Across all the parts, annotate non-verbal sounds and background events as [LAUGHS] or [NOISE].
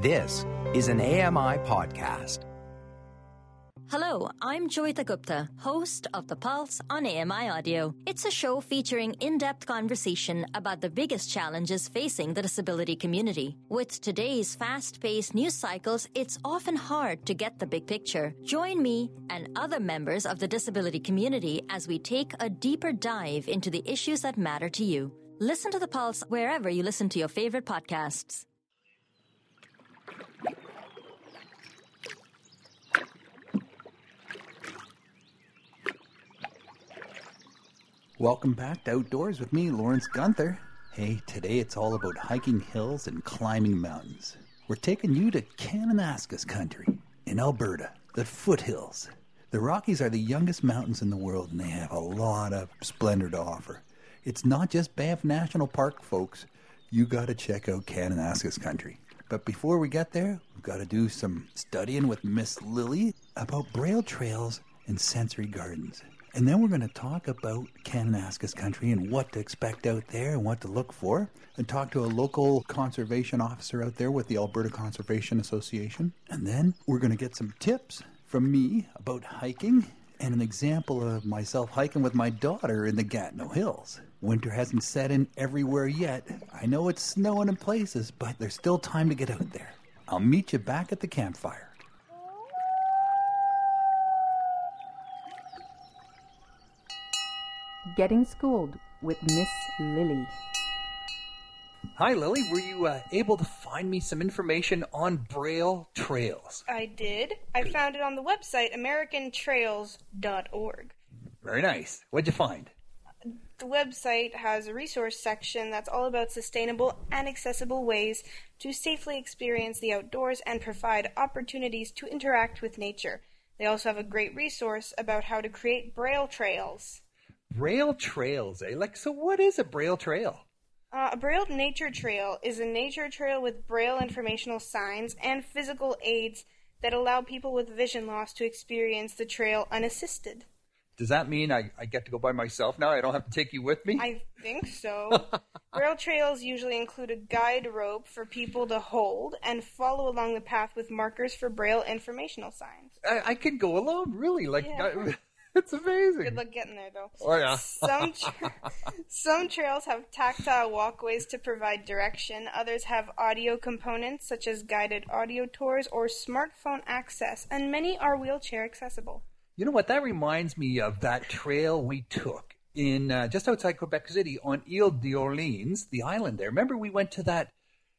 This is an AMI podcast. Hello, I'm Joyita Gupta, host of The Pulse on AMI Audio. It's a show featuring in depth conversation about the biggest challenges facing the disability community. With today's fast paced news cycles, it's often hard to get the big picture. Join me and other members of the disability community as we take a deeper dive into the issues that matter to you. Listen to The Pulse wherever you listen to your favorite podcasts. Welcome back to Outdoors with me, Lawrence Gunther. Hey, today it's all about hiking hills and climbing mountains. We're taking you to Kananaskis country in Alberta, the foothills. The Rockies are the youngest mountains in the world and they have a lot of splendor to offer. It's not just Banff National Park, folks. You got to check out Kananaskis country. But before we get there, we've got to do some studying with Miss Lily about braille trails and sensory gardens. And then we're going to talk about Kananaskis country and what to expect out there and what to look for, and talk to a local conservation officer out there with the Alberta Conservation Association. And then we're going to get some tips from me about hiking and an example of myself hiking with my daughter in the Gatineau Hills. Winter hasn't set in everywhere yet. I know it's snowing in places, but there's still time to get out there. I'll meet you back at the campfire. Getting Schooled with Miss Lily. Hi, Lily. Were you uh, able to find me some information on Braille trails? I did. I found it on the website americantrails.org. Very nice. What'd you find? The website has a resource section that's all about sustainable and accessible ways to safely experience the outdoors and provide opportunities to interact with nature. They also have a great resource about how to create braille trails. Braille trails, eh? Like, so what is a Braille trail? Uh, a braille nature trail is a nature trail with braille informational signs and physical aids that allow people with vision loss to experience the trail unassisted. Does that mean I, I get to go by myself now? I don't have to take you with me? I think so. [LAUGHS] braille trails usually include a guide rope for people to hold and follow along the path with markers for braille informational signs. I, I can go alone, really. Like, Yeah. I- it's amazing. Good luck getting there, though. Oh, yeah. some [LAUGHS] tra- some trails have tactile walkways to provide direction. Others have audio components such as guided audio tours or smartphone access, and many are wheelchair accessible. You know what? That reminds me of that trail we took in uh, just outside Quebec City on Ile d'Orleans, the island there. Remember, we went to that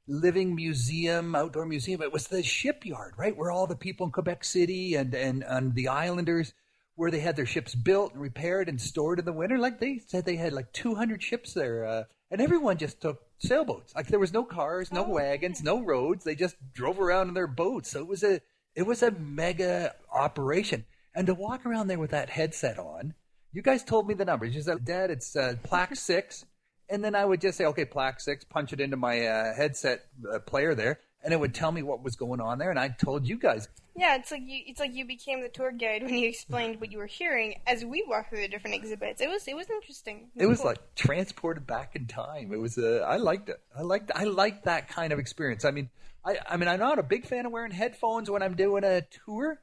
living museum, outdoor museum. It was the shipyard, right, where all the people in Quebec City and and, and the islanders, where they had their ships built and repaired and stored in the winter. Like they said, they had like 200 ships there, uh, and everyone just took sailboats. Like there was no cars, no wagons, no roads. They just drove around in their boats. So it was a it was a mega operation. And to walk around there with that headset on, you guys told me the numbers. You said, Dad, it's uh, plaque six. And then I would just say, okay, plaque six, punch it into my uh, headset uh, player there, and it would tell me what was going on there. And I told you guys, Yeah, it's like you it's like you became the tour guide when you explained what you were hearing as we walked through the different exhibits. It was it was interesting. it was cool. like transported back in time. It was, uh, I liked it. I liked, I liked that kind of experience. I mean, I, I mean, I'm not a big fan of wearing headphones when I'm doing a tour,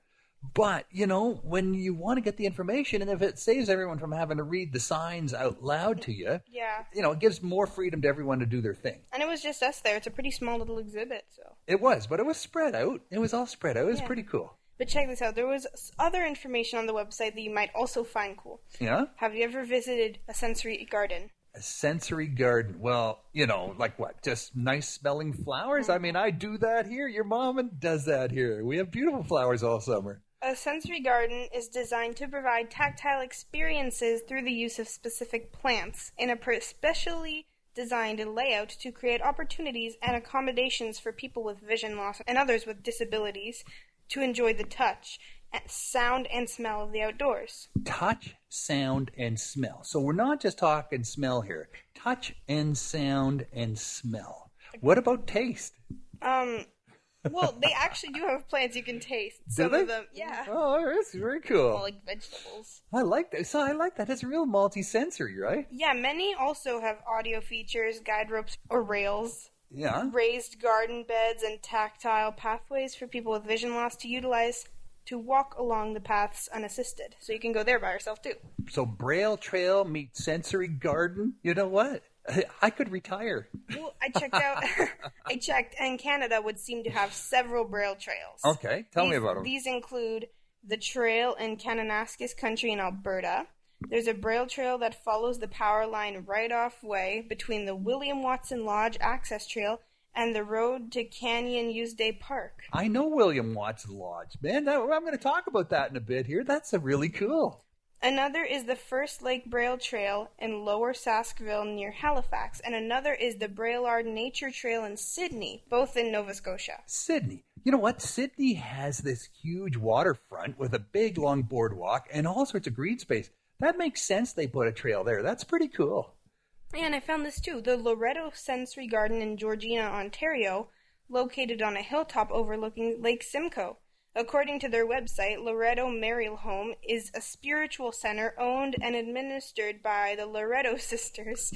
but you know, when you want to get the information, and if it saves everyone from having to read the signs out loud to you, Yeah. you know, it gives more freedom to everyone to do their thing. And it was just us there. It's a pretty small little exhibit, so. It was, but it was spread out. It was all spread out. It was Yeah. pretty cool. But check this out. There was other information on the website that you might also find cool. Yeah. Have you ever visited a sensory garden? A sensory garden. Well, you know, like what? Just nice smelling flowers? I mm-hmm. mean, I do that here. Your mom does that here. We have beautiful flowers all summer. A sensory garden is designed to provide tactile experiences through the use of specific plants in a specially designed layout to create opportunities and accommodations for people with vision loss and others with disabilities to enjoy the touch, sound, and smell of the outdoors. Touch, sound, and smell. So we're not just talking smell here. Touch and sound and smell. What about taste? Um, well, they actually do have plants you can taste. Some they? of them, yeah. Oh, that's very cool. Well, like vegetables. I like that. So I like that. It's real multi-sensory, right? Yeah, many also have audio features, guide ropes, or rails. Yeah. raised garden beds, and tactile pathways for people with vision loss to utilize to walk along the paths unassisted. So you can go there by yourself too. So Braille Trail meets Sensory Garden. You know what? [LAUGHS] I could retire. Well, I checked out. [LAUGHS] I checked, and Canada would seem to have several braille trails. Okay, tell me about them. These include the trail in Kananaskis Country in Alberta. There's a braille trail that follows the power line right off way between the William Watson Lodge access trail and the road to Canyon Useday Park. I know William Watson Lodge, man. That, I'm going to talk about that in a bit here. That's a really cool. Another is the First Lake Braille Trail in Lower Sackville near Halifax, and another is the Braillard Nature Trail in Sydney, both in Nova Scotia. Sydney. You know what? Sydney has this huge waterfront with a big long boardwalk and all sorts of green space. That makes sense they put a trail there. That's pretty cool. And I found this too. The Loretto Sensory Garden in Georgina, Ontario, located on a hilltop overlooking Lake Simcoe. According to their website, Loretto Maryholme is a spiritual center owned and administered by the Loretto [LAUGHS] sisters.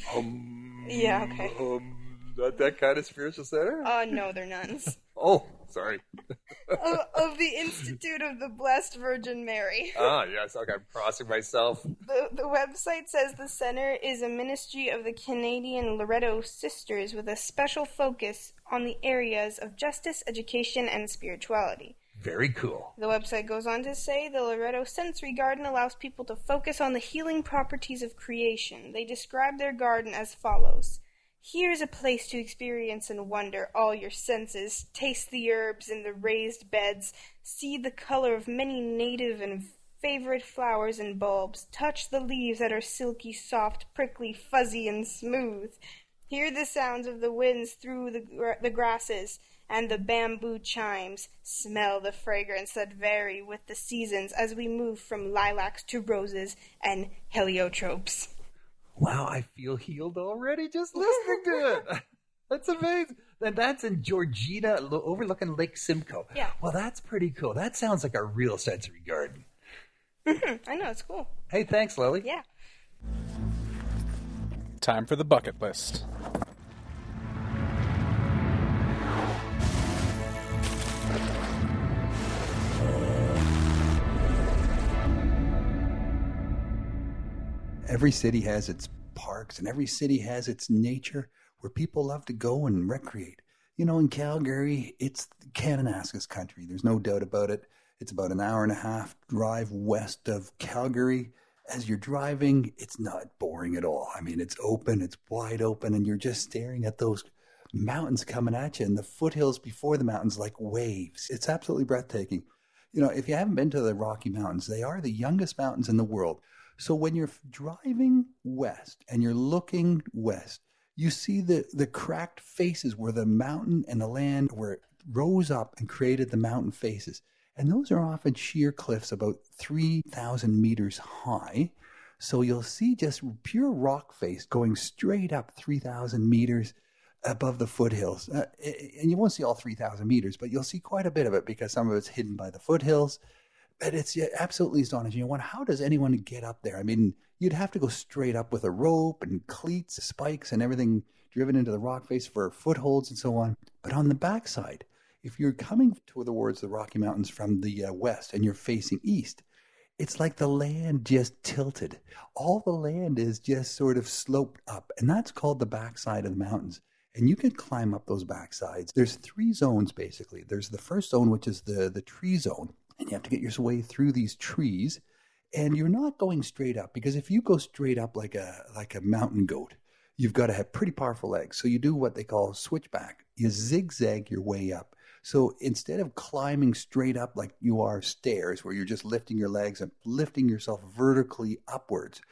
yeah, okay. Um, not that kind of spiritual center? Uh, no, they're nuns. [LAUGHS] oh, sorry. [LAUGHS] of, of the Institute of the Blessed Virgin Mary. ah, yes. Okay, I'm crossing myself. The, the website says the center is a ministry of the Canadian Loretto Sisters with a special focus on the areas of justice, education, and spirituality. Very cool. The website goes on to say the Loretto Sensory Garden allows people to focus on the healing properties of creation. They describe their garden as follows. Here's a place to experience and wonder all your senses, taste the herbs in the raised beds, see the color of many native and favorite flowers and bulbs, touch the leaves that are silky, soft, prickly, fuzzy, and smooth. Hear the sounds of the winds through the, gra- the grasses and the bamboo chimes. Smell the fragrance that vary with the seasons as we move from lilacs to roses and heliotropes. Wow, I feel healed already just listening to it. [LAUGHS] That's amazing. And that's in Georgina, overlooking Lake Simcoe. Yeah. Well, that's pretty cool. That sounds like a real sensory garden. Mm-hmm. I know, it's cool. Hey, thanks, Lily. Yeah. Time for the bucket list. Every city has its parks and every city has its nature where people love to go and recreate. You know, in Calgary, it's Kananaskis country. There's no doubt about it. It's about an hour and a half drive west of Calgary. As you're driving, it's not boring at all. I mean, it's open, it's wide open, and you're just staring at those mountains coming at you and the foothills before the mountains like waves. It's absolutely breathtaking. You know, if you haven't been to the Rocky Mountains, they are the youngest mountains in the world. So when you're driving west and you're looking west, you see the, the cracked faces where the mountain and the land where it rose up and created the mountain faces. And those are often sheer cliffs about 3,000 meters high. So you'll see just pure rock face going straight up 3,000 meters above the foothills. Uh, and you won't see all 3,000 meters, but you'll see quite a bit of it because some of it's hidden by the foothills. But it's absolutely astonishing. You how does anyone get up there? I mean, you'd have to go straight up with a rope and cleats, spikes, and everything driven into the rock face for footholds and so on. But on the backside, if you're coming towards the Rocky Mountains from the uh, west and you're facing east, it's like the land just tilted. All the land is just sort of sloped up, and that's called the backside of the mountains. And you can climb up those backsides. There's three zones basically. There's the first zone, which is the the tree zone, and you have to get your way through these trees. And you're not going straight up because if you go straight up like a like a mountain goat, you've got to have pretty powerful legs. So you do what they call switchback. You zigzag your way up. So instead of climbing straight up like you are stairs, where you're just lifting your legs and lifting yourself vertically upwards,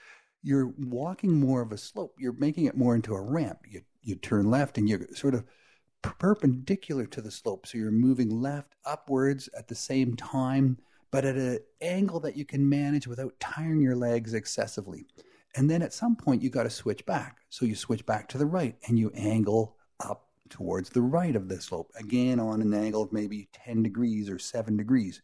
you're walking more of a slope. You're making it more into a ramp. You you turn left and you're sort of perpendicular to the slope. So you're moving left upwards at the same time, but at an angle that you can manage without tiring your legs excessively. And then at some point, you got to switch back. So you switch back to the right and you angle up towards the right of the slope, again on an angle of maybe 10 degrees or 7 degrees.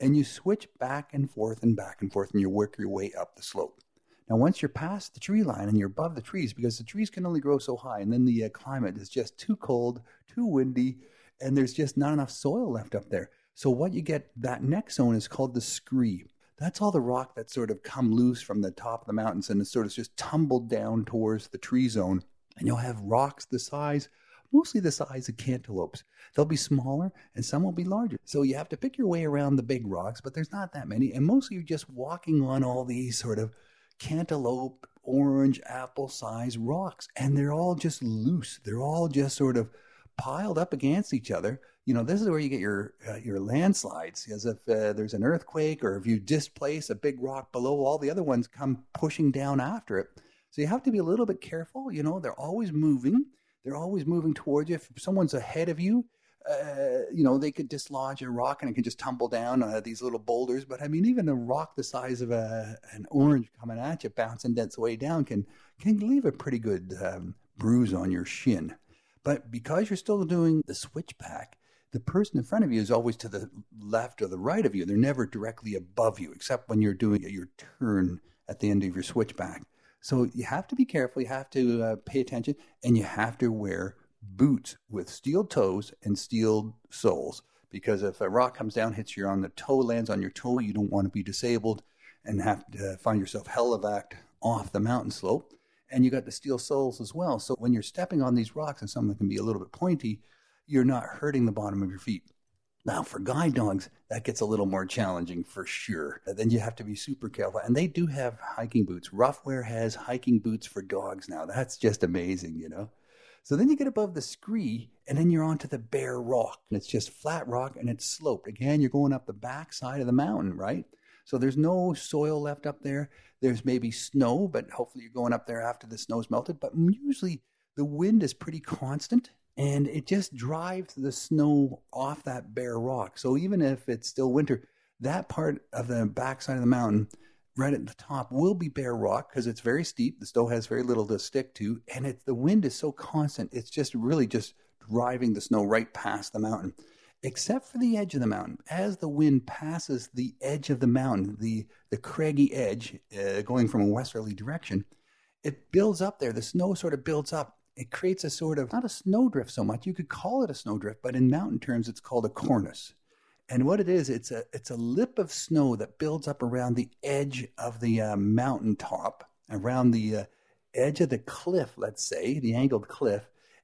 And you switch back and forth and back and forth and you work your way up the slope. Now, once you're past the tree line and you're above the trees, because the trees can only grow so high, and then the uh, climate is just too cold, too windy, and there's just not enough soil left up there. So, what you get that next zone is called the scree. That's all the rock that sort of come loose from the top of the mountains and it's sort of just tumbled down towards the tree zone. And you'll have rocks the size, mostly the size of cantaloupes. They'll be smaller and some will be larger. So you have to pick your way around the big rocks, but there's not that many. And mostly you're just walking on all these sort of cantaloupe, orange, apple size rocks. And they're all just loose. They're all just sort of piled up against each other. You know, this is where you get your uh, your landslides, as if uh, there's an earthquake or if you displace a big rock below, all the other ones come pushing down after it. So you have to be a little bit careful. You know, they're always moving. They're always moving towards you. If someone's ahead of you, uh, you know, they could dislodge a rock and it can just tumble down uh, these little boulders. But I mean, even a rock the size of a, an orange coming at you, bouncing its way down, can can leave a pretty good um, bruise on your shin. But because you're still doing the switchback, the person in front of you is always to the left or the right of you. They're never directly above you, except when you're doing your turn at the end of your switchback. So you have to be careful. You have to uh, pay attention, and you have to wear boots with steel toes and steel soles. Because if a rock comes down, hits you on the toe, lands on your toe, you don't want to be disabled and have to find yourself helivaced off the mountain slope and you got the steel soles as well. So when you're stepping on these rocks and some of them can be a little bit pointy, you're not hurting the bottom of your feet. Now, for guide dogs, that gets a little more challenging for sure. Then you have to be super careful. And they do have hiking boots. Ruffwear has hiking boots for dogs now. That's just amazing, you know? So then you get above the scree, and then you're onto the bare rock. And it's just flat rock and it's sloped. Again, you're going up the back side of the mountain, right? So there's no soil left up there. There's maybe snow, but hopefully you're going up there after the snow's melted. But usually the wind is pretty constant and it just drives the snow off that bare rock. So even if it's still winter, that part of the backside of the mountain, right at the top, will be bare rock because it's very steep. The snow has very little to stick to, and the wind is so constant. It's just really just driving the snow right past the mountain except for the edge of the mountain. As the wind passes the edge of the mountain, the, the craggy edge uh, going from a westerly direction, it builds up there. The snow sort of builds up. It creates a sort of, not a snowdrift so much, you could call it a snowdrift, but in mountain terms, it's called a cornice. And what it is, it's a, it's a lip of snow that builds up around the edge of the uh, mountain top, around the uh, edge of the cliff, let's say, the angled cliff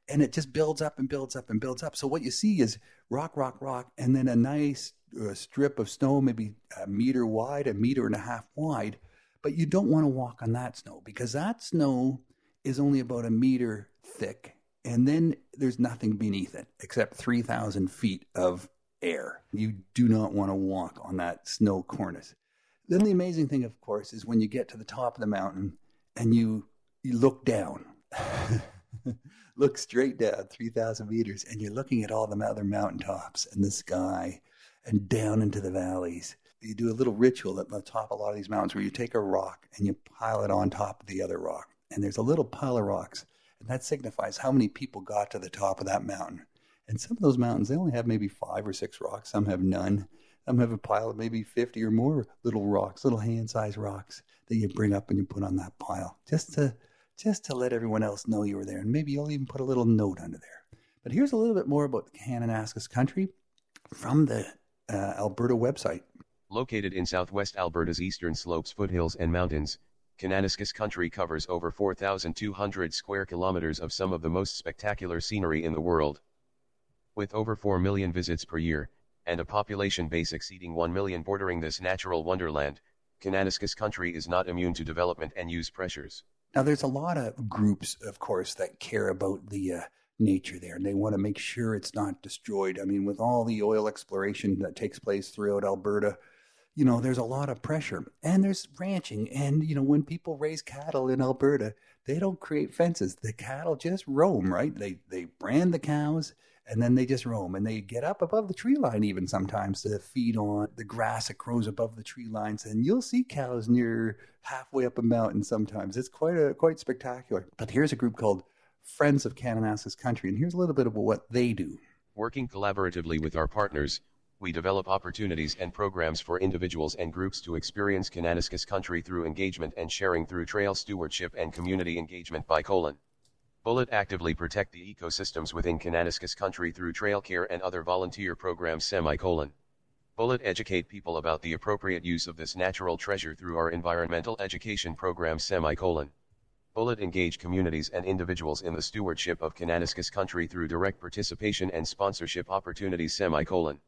and it just builds up and builds up and builds up. So what you see is rock, rock, rock, and then a nice uh, strip of snow, maybe a meter wide, a meter and a half wide. But you don't want to walk on that snow because that snow is only about a meter thick, and then there's nothing beneath it except 3,000 feet of air. You do not want to walk on that snow cornice. Then the amazing thing, of course, is when you get to the top of the mountain and you, you look down. [LAUGHS] look straight down 3,000 meters and you're looking at all the other mountaintops and the sky and down into the valleys. You do a little ritual at the top of a lot of these mountains where you take a rock and you pile it on top of the other rock. And there's a little pile of rocks, and that signifies how many people got to the top of that mountain. And some of those mountains, they only have maybe five or six rocks, some have none. Some have a pile of maybe 50 or more little rocks, little hand sized rocks that you bring up and you put on that pile just to just to let everyone else know you were there. And maybe you'll even put a little note under there. But here's a little bit more about Kananaskis country from the uh, Alberta website. Located in southwest Alberta's eastern slopes, foothills, and mountains, Kananaskis country covers over 4,200 square kilometers of some of the most spectacular scenery in the world. With over 4 million visits per year, and a population base exceeding 1 million bordering this natural wonderland, Kananaskis country is not immune to development and use pressures. Now, there's a lot of groups, of course, that care about the uh, nature there, and they want to make sure it's not destroyed. I mean, with all the oil exploration that takes place throughout Alberta, you know, there's a lot of pressure, and there's ranching, and you know, when people raise cattle in Alberta, they don't create fences. The cattle just roam, right? They they brand the cows and then they just roam and they get up above the tree line even sometimes to feed on the grass that grows above the tree lines and you'll see cows near halfway up a mountain sometimes. It's quite a quite spectacular. But here's a group called friends of kananaskis country and here's a little bit of what they do. Working collaboratively with our partners We develop opportunities and programs for individuals and groups to experience Kananaskis country through engagement and sharing through trail stewardship and community engagement by colon. Bullet actively protect the ecosystems within Kananaskis country through trail care and other volunteer programs semicolon. Bullet educate people about the appropriate use of this natural treasure through our environmental education program semicolon. Bullet engage communities and individuals in the stewardship of Kananaskis country through direct participation and sponsorship opportunities semicolon.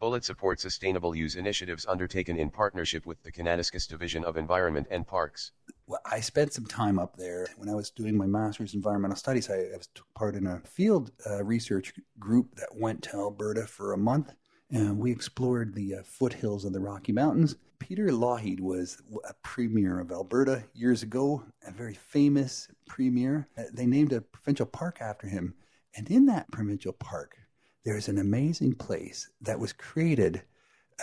Bullet supports sustainable use initiatives undertaken in partnership with the Kananaskis Division of Environment and Parks. Well, I spent some time up there when I was doing my master's in environmental studies. I, I was took part in a field uh, research group that went to Alberta for a month, and we explored the uh, foothills of the Rocky Mountains. Peter Lougheed was a premier of Alberta years ago, a very famous premier. They named a provincial park after him, and in that provincial park, there's an amazing place that was created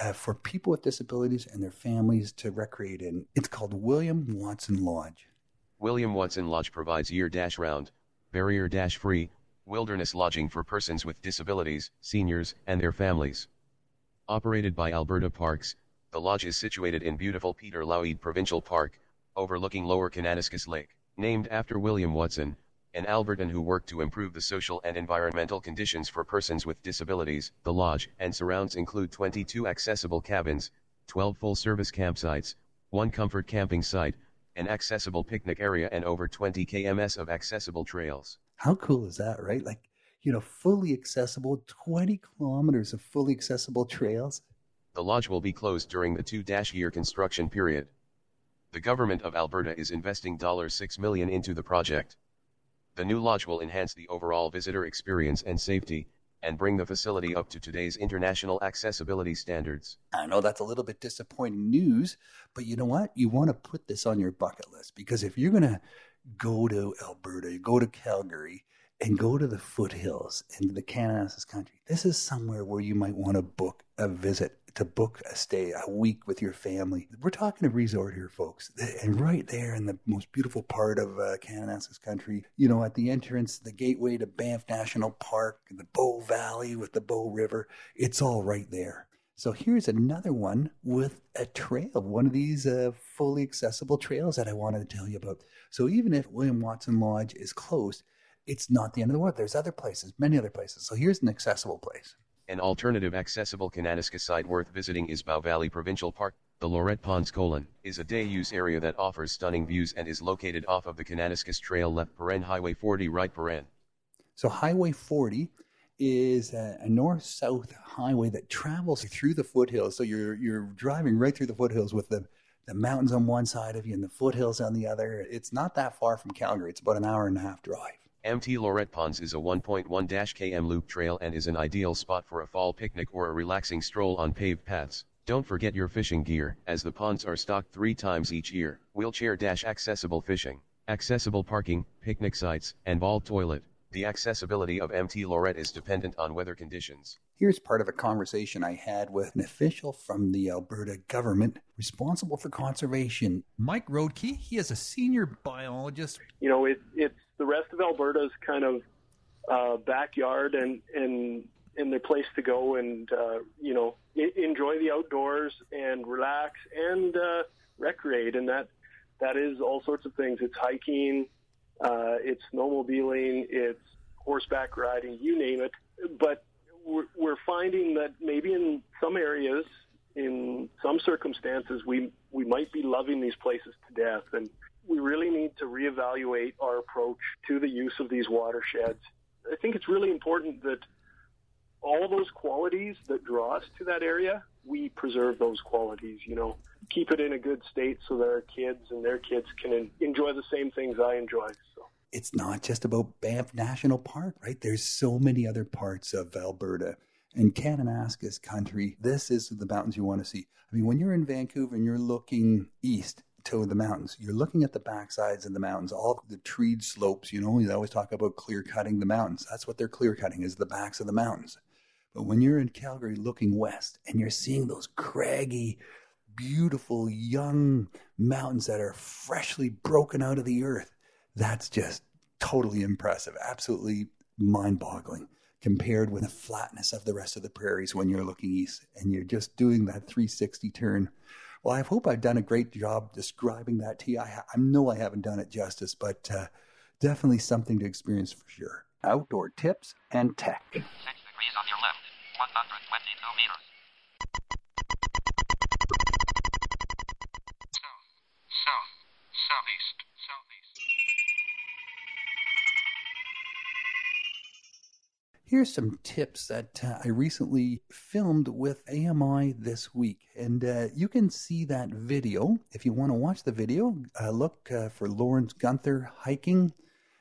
uh, for people with disabilities and their families to recreate in. It's called William Watson Lodge. William Watson Lodge provides year dash round, barrier dash free, wilderness lodging for persons with disabilities, seniors, and their families. Operated by Alberta Parks, the lodge is situated in beautiful Peter Lougheed Provincial Park, overlooking Lower Kananaskis Lake. Named after William Watson, an Albertan who worked to improve the social and environmental conditions for persons with disabilities. The lodge and surrounds include 22 accessible cabins, 12 full service campsites, one comfort camping site, an accessible picnic area, and over 20 kms of accessible trails. How cool is that, right? Like, you know, fully accessible, 20 kilometers of fully accessible trails. The lodge will be closed during the two year construction period. The government of Alberta is investing $6 million into the project. The new lodge will enhance the overall visitor experience and safety, and bring the facility up to today's international accessibility standards. I know that's a little bit disappointing news, but you know what? You want to put this on your bucket list because if you're going to go to Alberta, go to Calgary, and go to the foothills into the Kananaskis country, this is somewhere where you might want to book a visit to book a stay a week with your family. We're talking a resort here, folks. And right there in the most beautiful part of uh, Kananaskis country, you know, at the entrance, the gateway to Banff National Park, the Bow Valley with the Bow River, it's all right there. So here's another one with a trail, one of these uh, fully accessible trails that I wanted to tell you about. So even if William Watson Lodge is closed, it's not the end of the world. There's other places, many other places. So here's an accessible place. An alternative accessible Kananaskis site worth visiting is Bow Valley Provincial Park. The Lorette Ponds colon is a day-use area that offers stunning views and is located off of the Kananaskis Trail left paren Highway 40 right paren. So Highway 40 is a, a north-south highway that travels through the foothills. So you're you're driving right through the foothills with the the mountains on one side of you and the foothills on the other. It's not that far from Calgary. It's about an hour and a half drive. MT Lorette Ponds is a 1.1 km loop trail and is an ideal spot for a fall picnic or a relaxing stroll on paved paths. Don't forget your fishing gear, as the ponds are stocked three times each year. Wheelchair accessible fishing, accessible parking, picnic sites, and vault toilet. The accessibility of MT Lorette is dependent on weather conditions. Here's part of a conversation I had with an official from the Alberta government responsible for conservation. Mike Rodkey, he is a senior biologist. You know, it, it's the rest of Alberta's kind of uh, backyard and and and their place to go and uh, you know I- enjoy the outdoors and relax and uh, recreate and that that is all sorts of things. It's hiking, uh, it's snowmobiling, it's horseback riding, you name it. But we're, we're finding that maybe in some areas, in some circumstances, we we might be loving these places to death and we really need to reevaluate our approach to the use of these watersheds. I think it's really important that all those qualities that draw us to that area, we preserve those qualities, you know, keep it in a good state so that our kids and their kids can enjoy the same things I enjoy. It's not just about Banff National Park, right? There's so many other parts of Alberta and Kananaskis country. This is the mountains you want to see. I mean, when you're in Vancouver and you're looking east, to the mountains. You're looking at the backsides of the mountains, all the treed slopes. You know, they always talk about clear cutting the mountains. That's what they're clear cutting is the backs of the mountains. But when you're in Calgary looking west and you're seeing those craggy, beautiful young mountains that are freshly broken out of the earth, that's just totally impressive, absolutely mind boggling. compared with the flatness of the rest of the prairies when you're looking east and you're just doing that 360 turn. Well, I hope I've done a great job describing that to you. I, I know I haven't done it justice, but uh, definitely something to experience for sure. Outdoor tips and tech. Six degrees on your left, 122 meters. South, south, southeast, southeast. Here's some tips that uh, I recently filmed with AMI this week. And uh, you can see that video. If you want to watch the video, uh, look uh, for Lawrence Gunther hiking.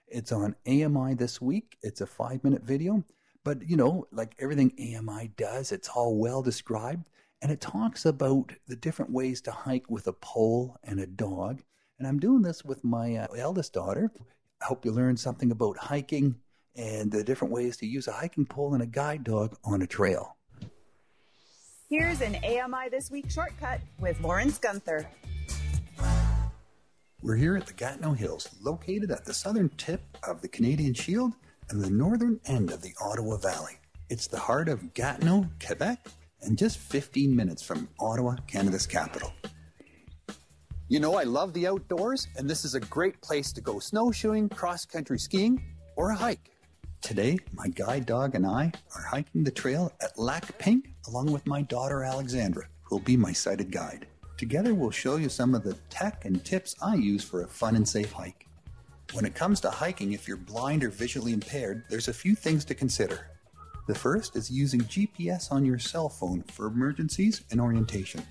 It's on AMI this week. It's a five minute video. But, you know, like everything AMI does, it's all well described. And it talks about the different ways to hike with a pole and a dog. And I'm doing this with my uh, eldest daughter. I hope you learn something about hiking and the different ways to use a hiking pole and a guide dog on a trail. Here's an AMI This Week shortcut with Lawrence Gunther. We're here at the Gatineau Hills, located at the southern tip of the Canadian Shield and the northern end of the Ottawa Valley. It's the heart of Gatineau, Quebec, and just 15 minutes from Ottawa, Canada's capital. You know, I love the outdoors, and this is a great place to go snowshoeing, cross country skiing, or a hike. Today, my guide dog and I are hiking the trail at Lac Pink along with my daughter Alexandra, who will be my sighted guide. Together, we'll show you some of the tech and tips I use for a fun and safe hike. When it comes to hiking, if you're blind or visually impaired, there's a few things to consider. The first is using GPS on your cell phone for emergencies and orientation.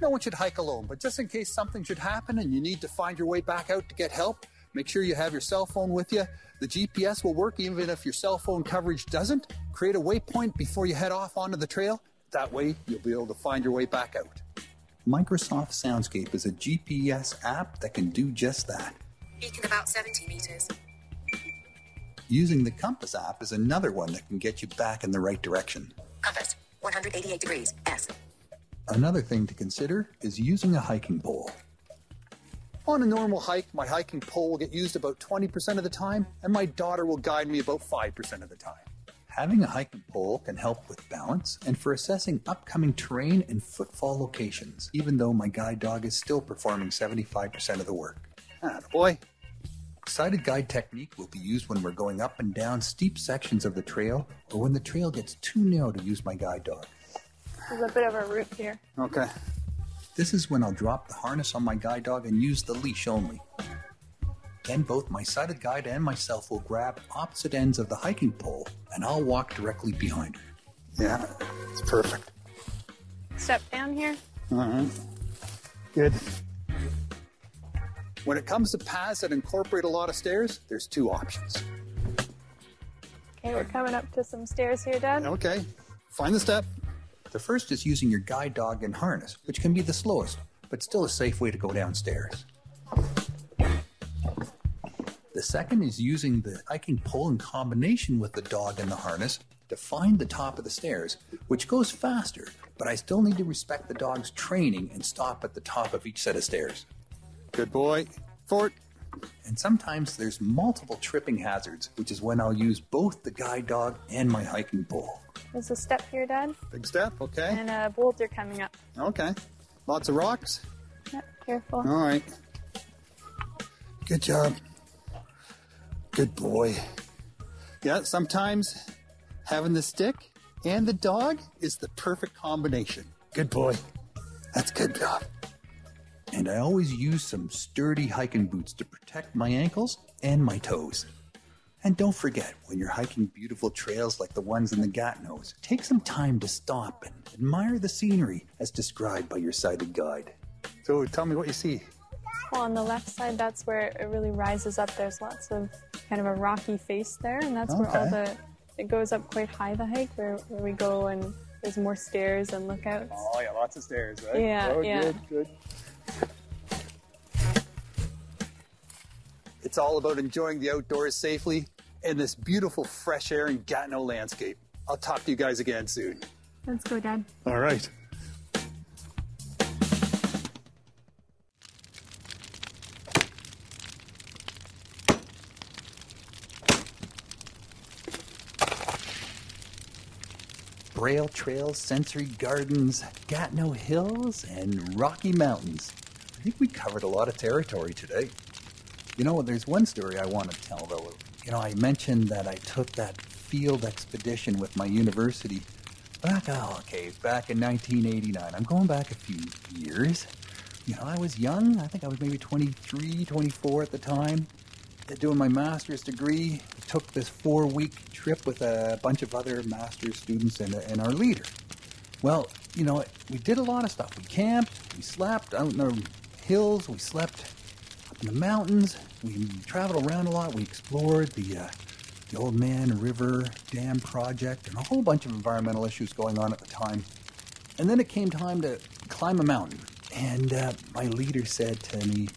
No one should hike alone, but just in case something should happen and you need to find your way back out to get help, make sure you have your cell phone with you. The GPS will work even if your cell phone coverage doesn't. Create a waypoint before you head off onto the trail. That way, you'll be able to find your way back out. Microsoft Soundscape is a GPS app that can do just that. Beacon about 70 meters. Using the Compass app is another one that can get you back in the right direction. Compass, 188 degrees, S. Another thing to consider is using a hiking pole. On a normal hike, my hiking pole will get used about 20% of the time, and my daughter will guide me about 5% of the time. Having a hiking pole can help with balance and for assessing upcoming terrain and footfall locations, even though my guide dog is still performing 75% of the work. Ah, boy. Sighted guide technique will be used when we're going up and down steep sections of the trail or when the trail gets too narrow to use my guide dog. There's a bit of a route here. Okay. This is when I'll drop the harness on my guide dog and use the leash only. Then both my sighted guide and myself will grab opposite ends of the hiking pole and I'll walk directly behind her. Yeah, it's perfect. Step down here. All right. Good. When it comes to paths that incorporate a lot of stairs, there's two options. Okay, we're coming up to some stairs here, Dad. Okay. Find the step. The first is using your guide dog and harness, which can be the slowest, but still a safe way to go downstairs. The second is using the hiking pole in combination with the dog and the harness to find the top of the stairs, which goes faster, but I still need to respect the dog's training and stop at the top of each set of stairs. Good boy. Fort. And sometimes there's multiple tripping hazards, which is when I'll use both the guide dog and my hiking pole. There's a step here, Dad. Big step, okay. And uh, a boulder coming up. Okay. Lots of rocks. Yep, careful. All right. Good job. Good boy. Yeah, sometimes having the stick and the dog is the perfect combination. Good boy. That's good job. And I always use some sturdy hiking boots to protect my ankles and my toes. And don't forget, when you're hiking beautiful trails like the ones in the Gatineaus, take some time to stop and admire the scenery as described by your sighted guide. So tell me what you see. Well, on the left side, that's where it really rises up. There's lots of kind of a rocky face there, and that's where all the it goes up quite high. The hike where, where we go and there's more stairs and lookouts. Oh, yeah, lots of stairs, right? Yeah, oh, yeah. Good, good. It's all about enjoying the outdoors safely and this beautiful fresh air and Gatineau landscape. I'll talk to you guys again soon. Let's go, Dad. All right. Braille Trails, Sensory Gardens, Gatineau Hills, and Rocky Mountains. I think we covered a lot of territory today. You know, there's one story I want to tell, though. You know, I mentioned that I took that field expedition with my university back, oh, okay, back in 1989. I'm going back a few years. You know, I was young. I think I was maybe 23, 24 at the time. Doing my master's degree, took this four week trip with a bunch of other master's students and, and our leader. Well, you know, we did a lot of stuff. We camped, we slept out in the hills, we slept in the mountains, we traveled around a lot, we explored the, uh, the Oldman River Dam project, and a whole bunch of environmental issues going on at the time. And then it came time to climb a mountain. And uh, my leader said to me,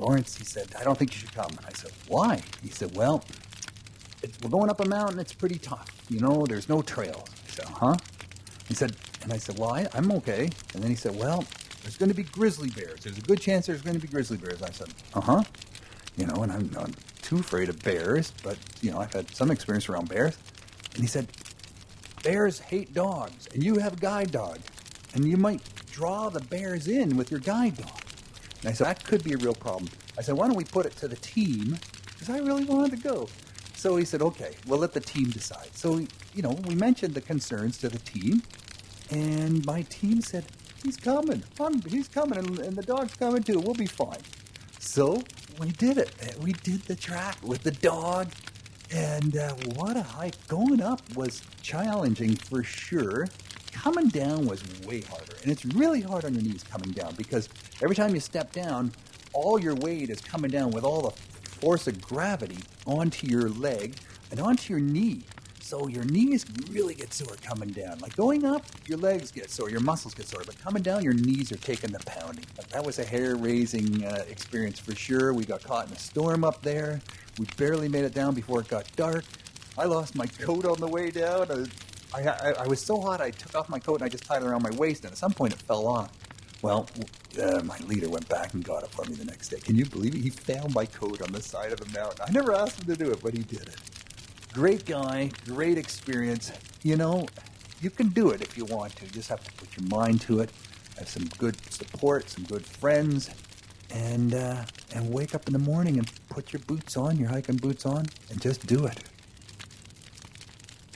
Lawrence, he said, I don't think you should come. And I said, why? He said, well, we're going up a mountain. It's pretty tough. You know, there's no trails. I said, huh? He said, and I said, well, I, I'm okay. And then he said, well, there's going to be grizzly bears. There's a good chance there's going to be grizzly bears. I said, uh huh. You know, and I'm not too afraid of bears, but, you know, I've had some experience around bears. And he said, bears hate dogs, and you have a guide dog, and you might draw the bears in with your guide dog. And I said, that could be a real problem. I said, why don't we put it to the team? Because I really wanted to go. So he said, okay, we'll let the team decide. So, you know, we mentioned the concerns to the team, and my team said, he's coming. I'm, he's coming, and, and the dog's coming too. We'll be fine. So we did it. We did the track with the dog, and uh, what a hike. Going up was challenging for sure. Coming down was way harder. And it's really hard on your knees coming down because every time you step down, all your weight is coming down with all the force of gravity onto your leg and onto your knee. So your knees really get sore coming down. Like going up, your legs get sore, your muscles get sore, but coming down, your knees are taking the pounding. That was a hair raising uh, experience for sure. We got caught in a storm up there. We barely made it down before it got dark. I lost my coat on the way down. I, I, I was so hot, I took off my coat and I just tied it around my waist, and at some point it fell off. Well, uh, my leader went back and got it for me the next day. Can you believe it? He found my coat on the side of a mountain. I never asked him to do it, but he did it. Great guy, great experience. You know, you can do it if you want to. You just have to put your mind to it, have some good support, some good friends, and uh, and wake up in the morning and put your boots on, your hiking boots on, and just do it.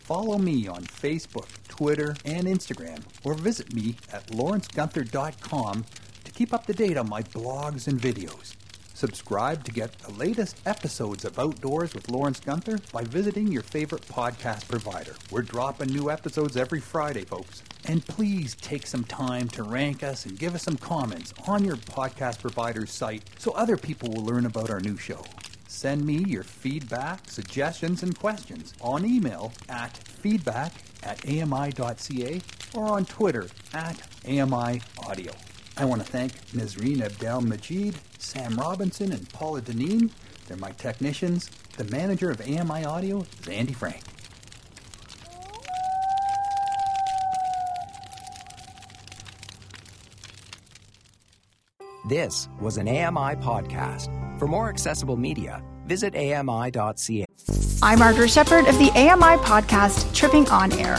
Follow me on Facebook, Twitter, and Instagram, or visit me at lawrencegunther.com to keep up to date on my blogs and videos. Subscribe to get the latest episodes of Outdoors with Lawrence Gunther by visiting your favorite podcast provider. We're dropping new episodes every Friday, folks. And please take some time to rank us and give us some comments on your podcast provider's site so other people will learn about our new show. Send me your feedback, suggestions, and questions on email at feedback at ami.ca or on Twitter at AMI Audio. I want to thank Nazreen Abdel Majid, Sam Robinson, and Paula Deneen. They're my technicians. The manager of AMI Audio is Andy Frank. This was an AMI podcast. For more accessible media, visit ami.ca. I'm Margaret Shepard of the AMI podcast Tripping on Air.